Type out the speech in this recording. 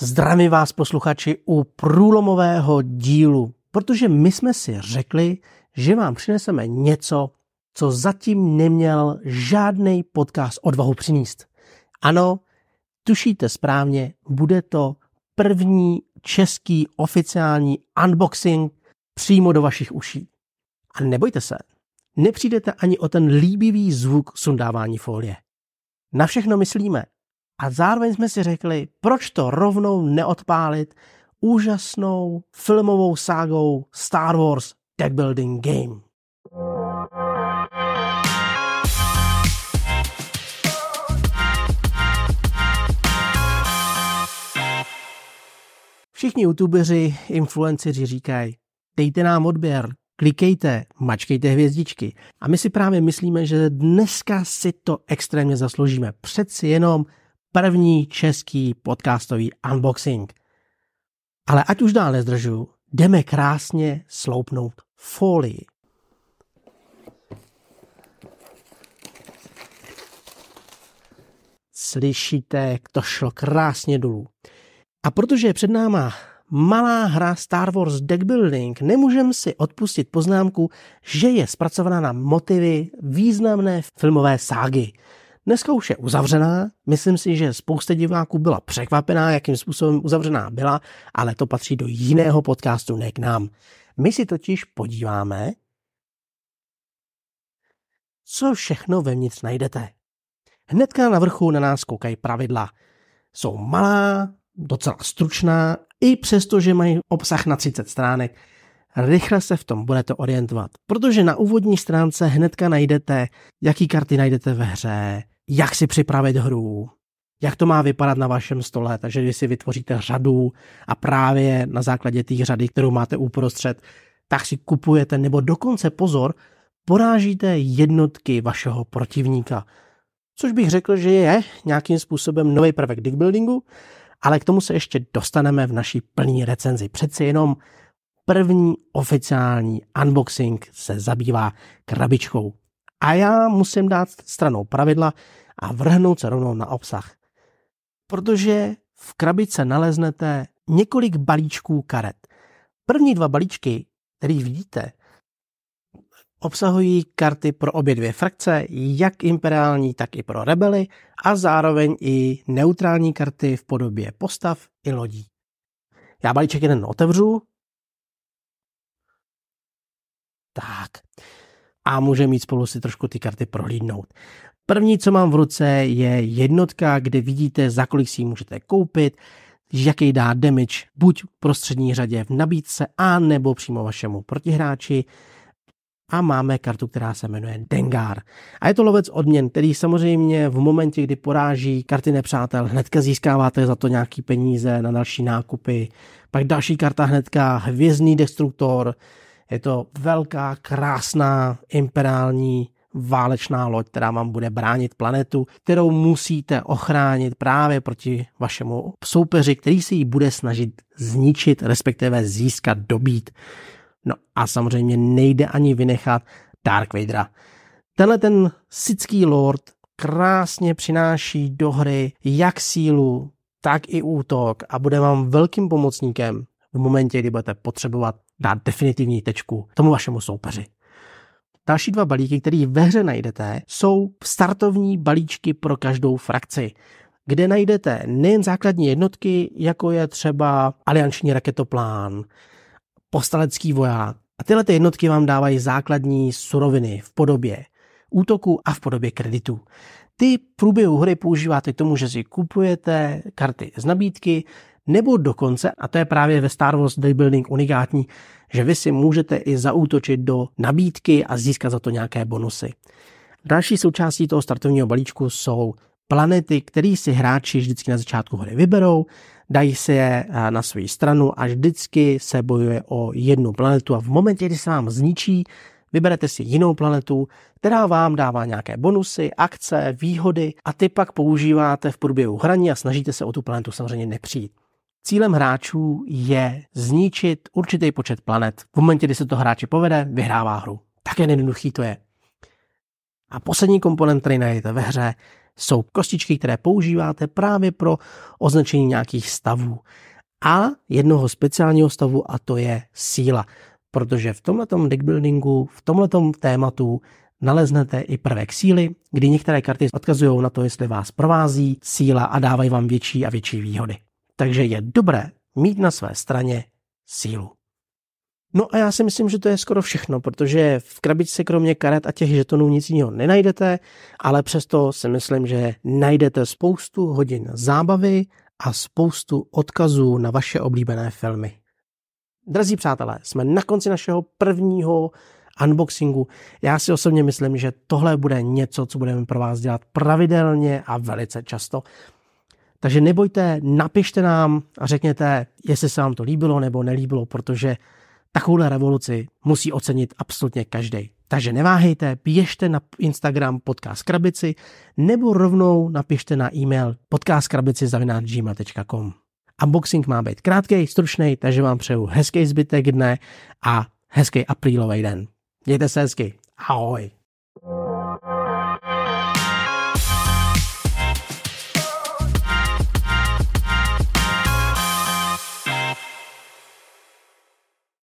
Zdravím vás posluchači u průlomového dílu, protože my jsme si řekli, že vám přineseme něco, co zatím neměl žádný podcast odvahu přinést. Ano, tušíte správně, bude to první český oficiální unboxing přímo do vašich uší. A nebojte se, nepřijdete ani o ten líbivý zvuk sundávání folie. Na všechno myslíme a zároveň jsme si řekli, proč to rovnou neodpálit úžasnou filmovou ságou Star Wars Deck Building Game. Všichni youtubeři, influenceři říkají, dejte nám odběr, klikejte, mačkejte hvězdičky. A my si právě myslíme, že dneska si to extrémně zasloužíme. Přeci jenom první český podcastový unboxing. Ale ať už dál nezdržu, jdeme krásně sloupnout folii. Slyšíte, jak to šlo krásně dolů. A protože je před náma malá hra Star Wars Deck Building, nemůžeme si odpustit poznámku, že je zpracovaná na motivy významné filmové ságy. Dneska už je uzavřená, myslím si, že spousta diváků byla překvapená, jakým způsobem uzavřená byla, ale to patří do jiného podcastu, ne k nám. My si totiž podíváme, co všechno vevnitř najdete. Hnedka na vrchu na nás koukají pravidla. Jsou malá, docela stručná, i přesto, že mají obsah na 30 stránek, rychle se v tom budete orientovat, protože na úvodní stránce hnedka najdete, jaký karty najdete ve hře, jak si připravit hru, jak to má vypadat na vašem stole, takže když si vytvoříte řadu a právě na základě té řady, kterou máte uprostřed, tak si kupujete nebo dokonce pozor, porážíte jednotky vašeho protivníka. Což bych řekl, že je nějakým způsobem nový prvek deckbuildingu, ale k tomu se ještě dostaneme v naší plný recenzi. Přeci jenom první oficiální unboxing se zabývá krabičkou. A já musím dát stranou pravidla a vrhnout se rovnou na obsah. Protože v krabice naleznete několik balíčků karet. První dva balíčky, který vidíte, obsahují karty pro obě dvě frakce, jak imperiální, tak i pro rebely a zároveň i neutrální karty v podobě postav i lodí. Já balíček jeden otevřu. Tak. A může mít spolu si trošku ty karty prohlídnout. První, co mám v ruce, je jednotka, kde vidíte, za kolik si ji můžete koupit, jaký dá damage buď v prostřední řadě v nabídce, a nebo přímo vašemu protihráči a máme kartu, která se jmenuje Dengar. A je to lovec odměn, který samozřejmě v momentě, kdy poráží karty nepřátel, hnedka získáváte za to nějaký peníze na další nákupy. Pak další karta hnedka Hvězdný destruktor. Je to velká, krásná, imperiální válečná loď, která vám bude bránit planetu, kterou musíte ochránit právě proti vašemu soupeři, který se ji bude snažit zničit, respektive získat, dobít. No a samozřejmě nejde ani vynechat Dark Vadera. Tenhle ten sický lord krásně přináší do hry jak sílu, tak i útok a bude vám velkým pomocníkem v momentě, kdy budete potřebovat dát definitivní tečku tomu vašemu soupeři. Další dva balíky, které ve hře najdete, jsou startovní balíčky pro každou frakci, kde najdete nejen základní jednotky, jako je třeba alianční raketoplán, postalecký voják. A tyhle ty jednotky vám dávají základní suroviny v podobě útoku a v podobě kreditu. Ty průběhu hry používáte k tomu, že si kupujete karty z nabídky, nebo dokonce, a to je právě ve Star Wars Day Building unikátní, že vy si můžete i zaútočit do nabídky a získat za to nějaké bonusy. Další součástí toho startovního balíčku jsou planety, které si hráči vždycky na začátku hry vyberou dají si je eh, na svou stranu a vždycky se bojuje o jednu planetu a v momentě, kdy se vám zničí, vyberete si jinou planetu, která vám dává nějaké bonusy, akce, výhody a ty pak používáte v průběhu hraní a snažíte se o tu planetu samozřejmě nepřijít. Cílem hráčů je zničit určitý počet planet. V momentě, kdy se to hráči povede, vyhrává hru. Tak jen jednoduchý to je. A poslední komponent, který najdete ve hře, jsou kostičky, které používáte právě pro označení nějakých stavů. A jednoho speciálního stavu a to je síla. Protože v tomto deckbuildingu, v tomto tématu naleznete i prvek síly, kdy některé karty odkazují na to, jestli vás provází síla a dávají vám větší a větší výhody. Takže je dobré mít na své straně sílu. No a já si myslím, že to je skoro všechno, protože v krabičce kromě karet a těch žetonů nic jiného nenajdete, ale přesto si myslím, že najdete spoustu hodin zábavy a spoustu odkazů na vaše oblíbené filmy. Drazí přátelé, jsme na konci našeho prvního unboxingu. Já si osobně myslím, že tohle bude něco, co budeme pro vás dělat pravidelně a velice často. Takže nebojte, napište nám a řekněte, jestli se vám to líbilo nebo nelíbilo, protože takovouhle revoluci musí ocenit absolutně každý. Takže neváhejte, běžte na Instagram podcast krabici nebo rovnou napište na e-mail podcastkrabici.gmail.com Unboxing má být krátký, stručný, takže vám přeju hezký zbytek dne a hezký aprílový den. Mějte se hezky. Ahoj.